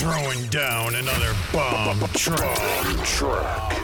Throwing down another bomb truck. Bomb.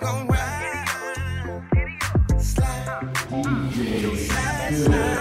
gon' ride. Slide, slide, slide.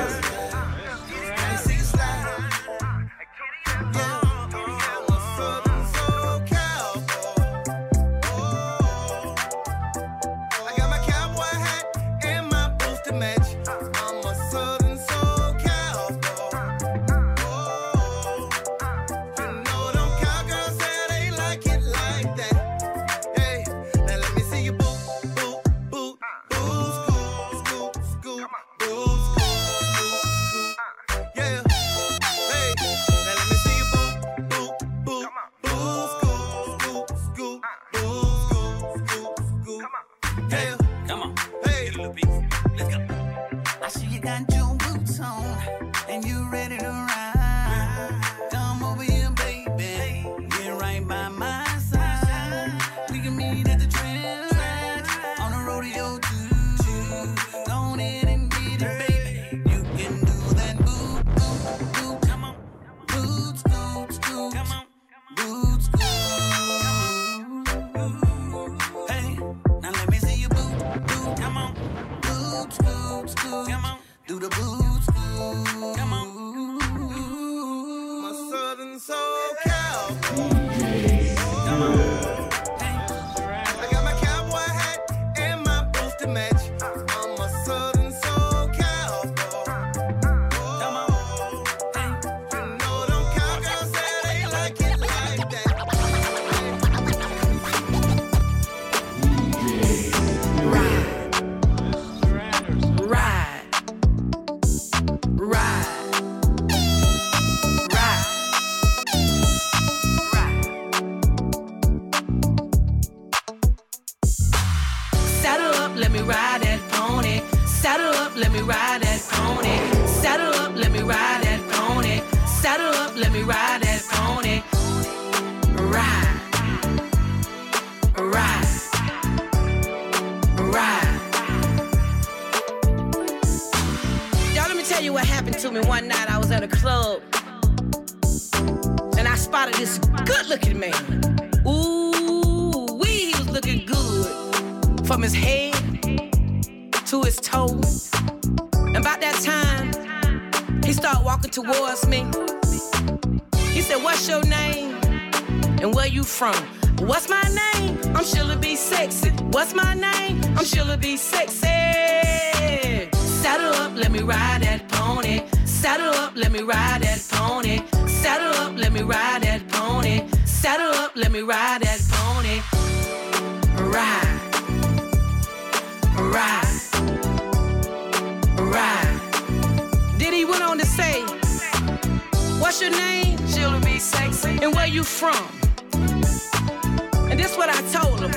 ride that pony. Saddle up, let me ride that pony. Saddle up, let me ride that pony. Ride, ride, ride. Diddy went on to say, What's your name? She'll be sexy. And where you from? And this is what I told him.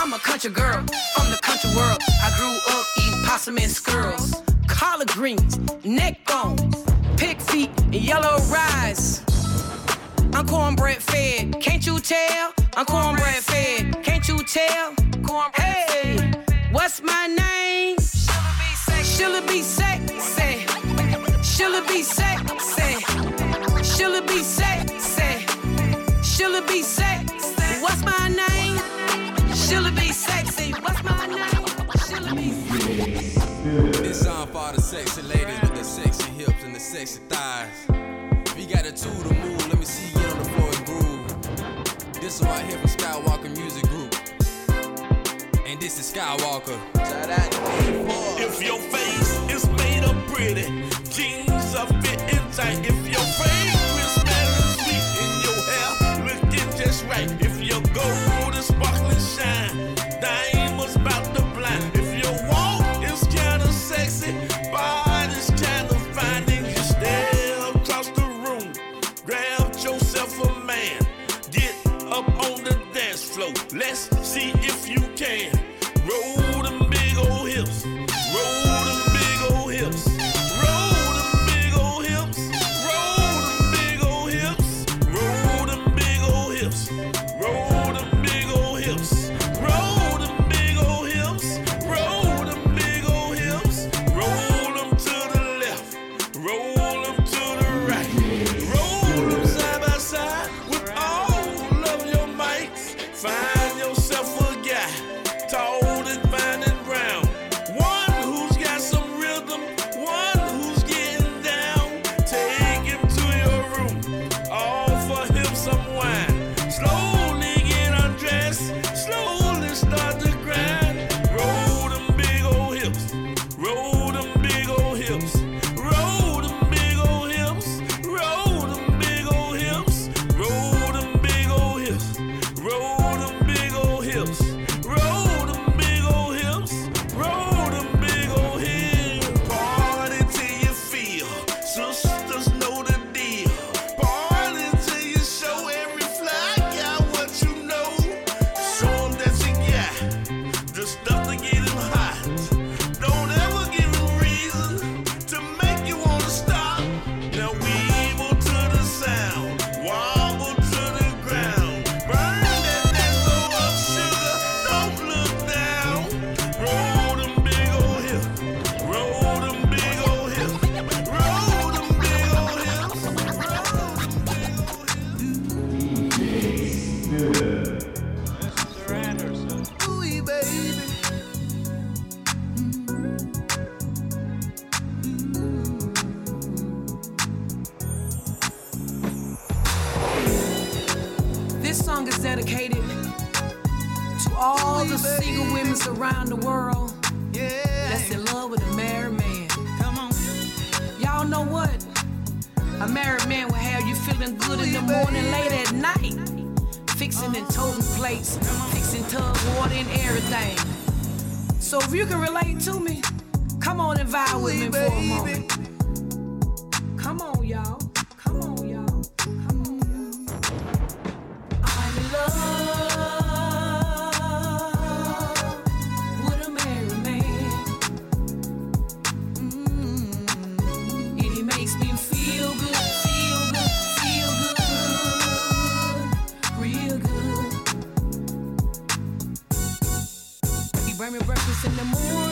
I'm a country girl from the country world. I grew up possum and squirrels, collard greens, neck bones, pig feet, and yellow rice. I'm cornbread fed, can't you tell? I'm cornbread fed, can't you tell? Cornbread hey. fed. sexy ladies with the sexy hips and the sexy thighs. If you got a two to move, let me see you get on the floor and groove. This one right here from Skywalker Music Group. And this is Skywalker. If your face is made up pretty, jeans are fitting tight. If your face is smelling sweet and your hair looking just right. If girl yeah. that's in love with a married man. Come on. Y'all know what? A married man will have you feeling good in the morning, late at night. Fixing and toting plates, fixing tub water and everything. So if you can relate to me, come on and vibe with me for a moment. Come on, y'all. preparing breakfast in the morning.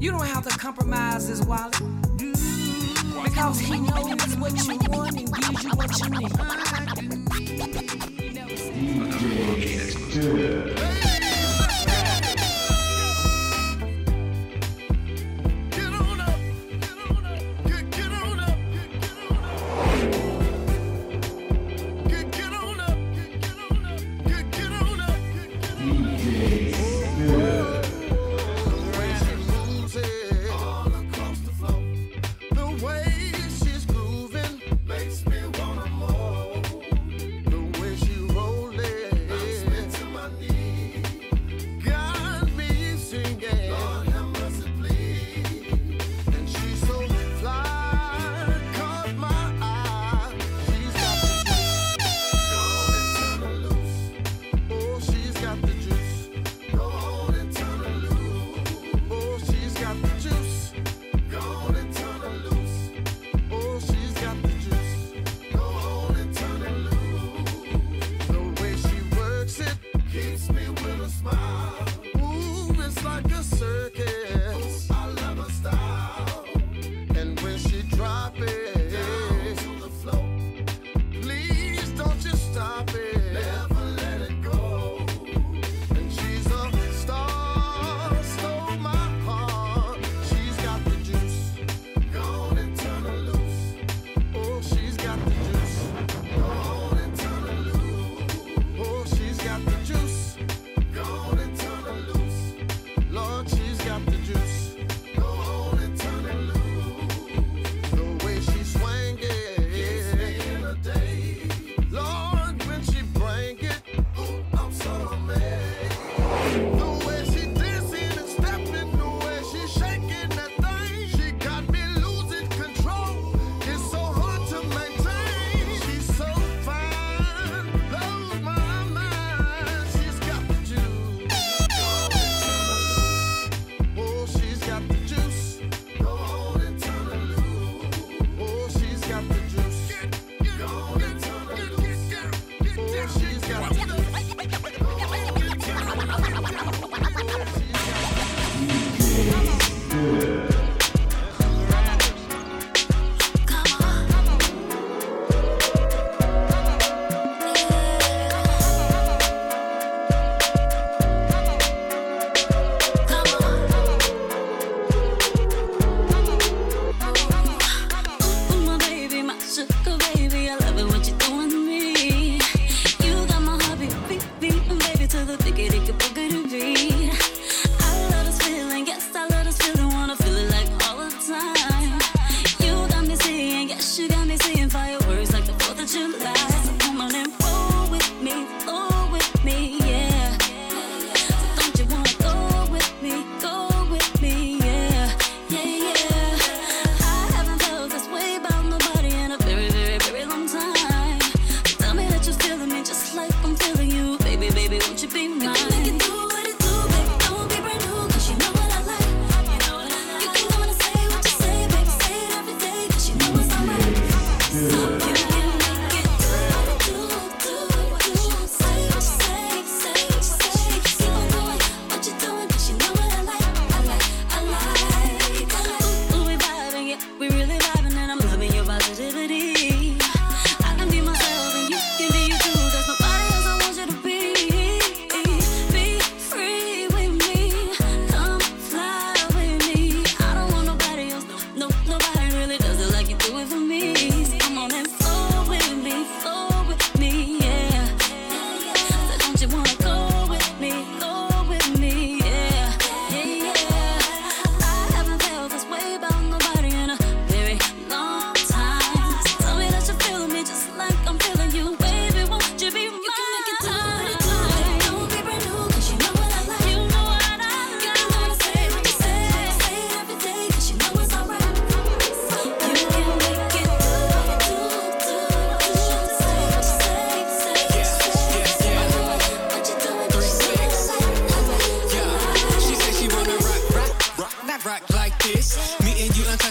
You don't have to compromise his wallet. Because he knows what you want and gives you what you need. DJ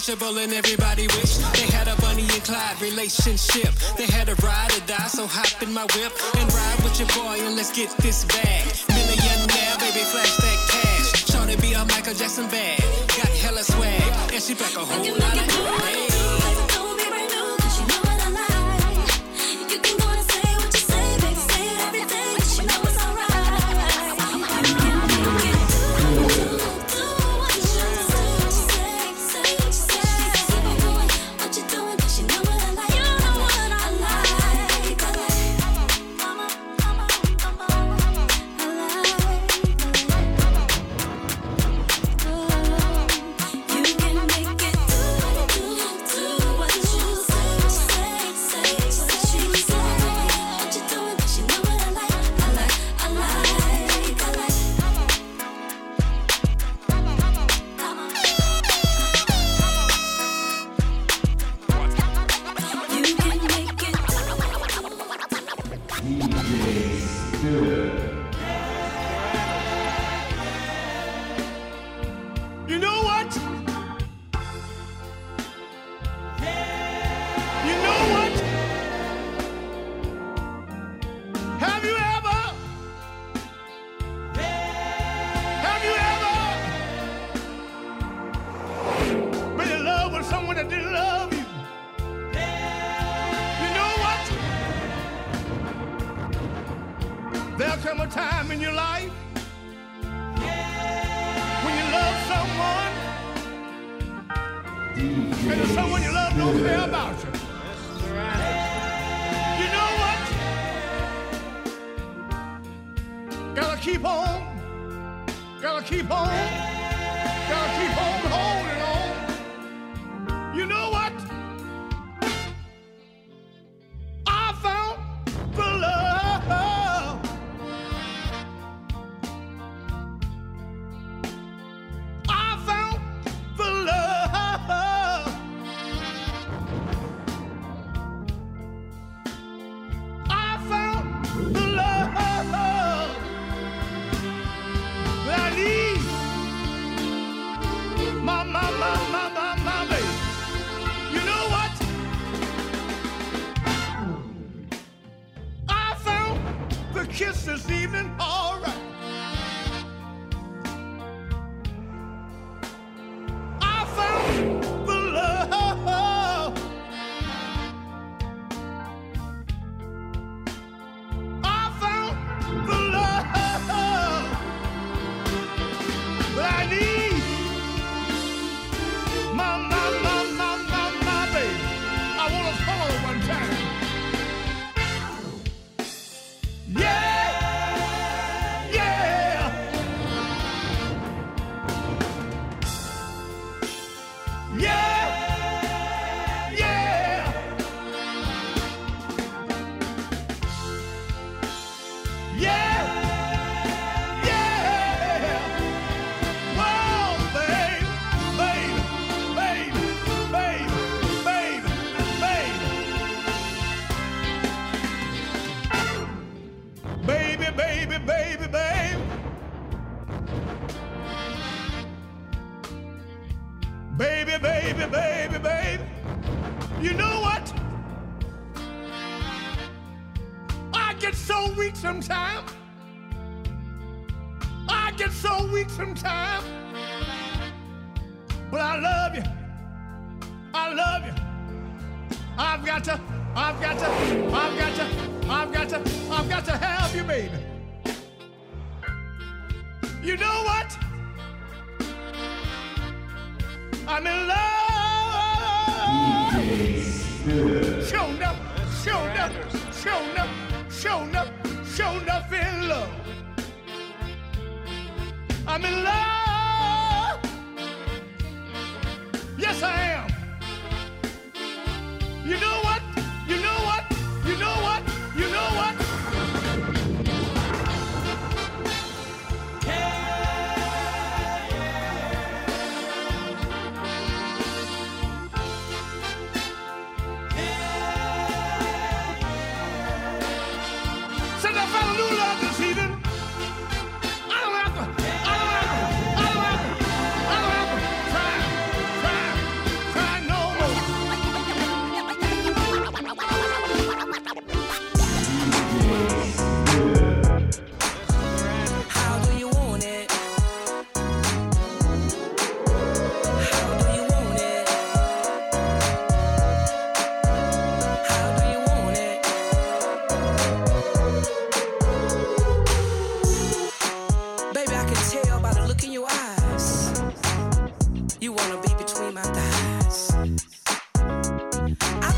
approachable and everybody wish they had a Bonnie and Clyde relationship. They had a ride or die, so hop in my whip and ride with your boy and let's get this bag. Millionaire, baby, flash that cash. Shawty be a Michael Jackson bag, got hella swag, and she pack a whole lot of. me about you. You know what? Gotta keep on. Gotta keep on. baby, baby, baby. You know what? I get so weak sometimes. I get so weak sometimes. But I love you. I love you. I've got to, I've got to, I've got to, I've got to, I've got to have you, baby. You know what? I'm in love. Showed up, showed up, showed up, showed up, showed up in love. I'm in love.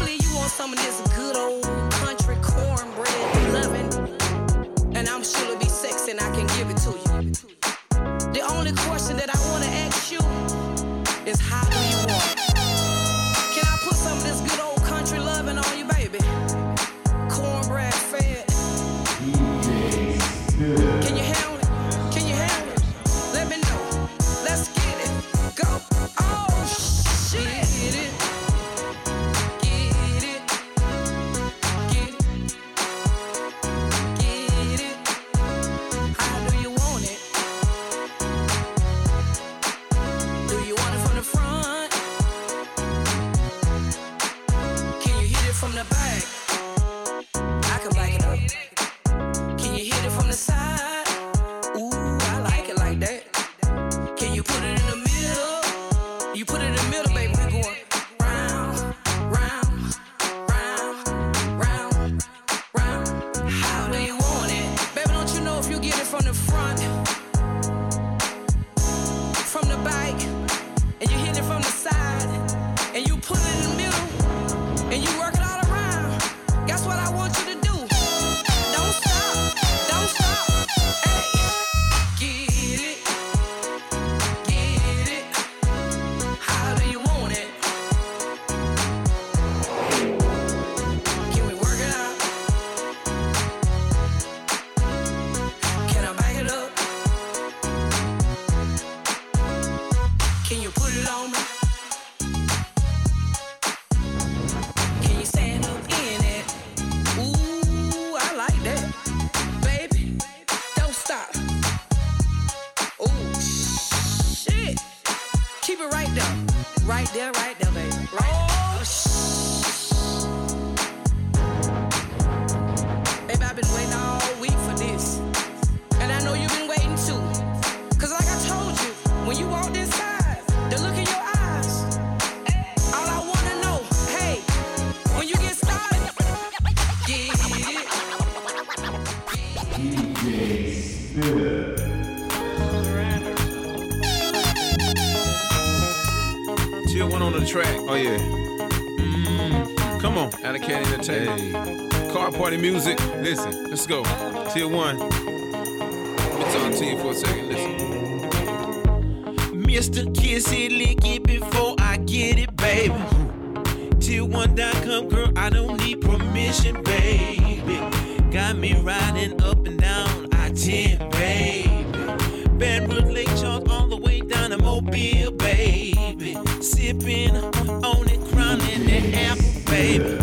Clear you want some of this good old country cornbread loving. And I'm sure it'll be sexy and I can give it to you. The only question that I put it in the middle, baby. it right there. Right there, right there. track. Oh yeah. Mm. Come on. Out of Canada Entertainment. Hey. Car party music. Listen, let's go. Tier one. It's on talk to you for a second. Listen. Mr. Kiss it, lick it before I get it, baby. Till one come, girl. I don't need permission, baby. Got me riding up and down I-10, baby. Bedwood Lake Charles all the way down to Mobile, sipping on it, crowning the apple, baby.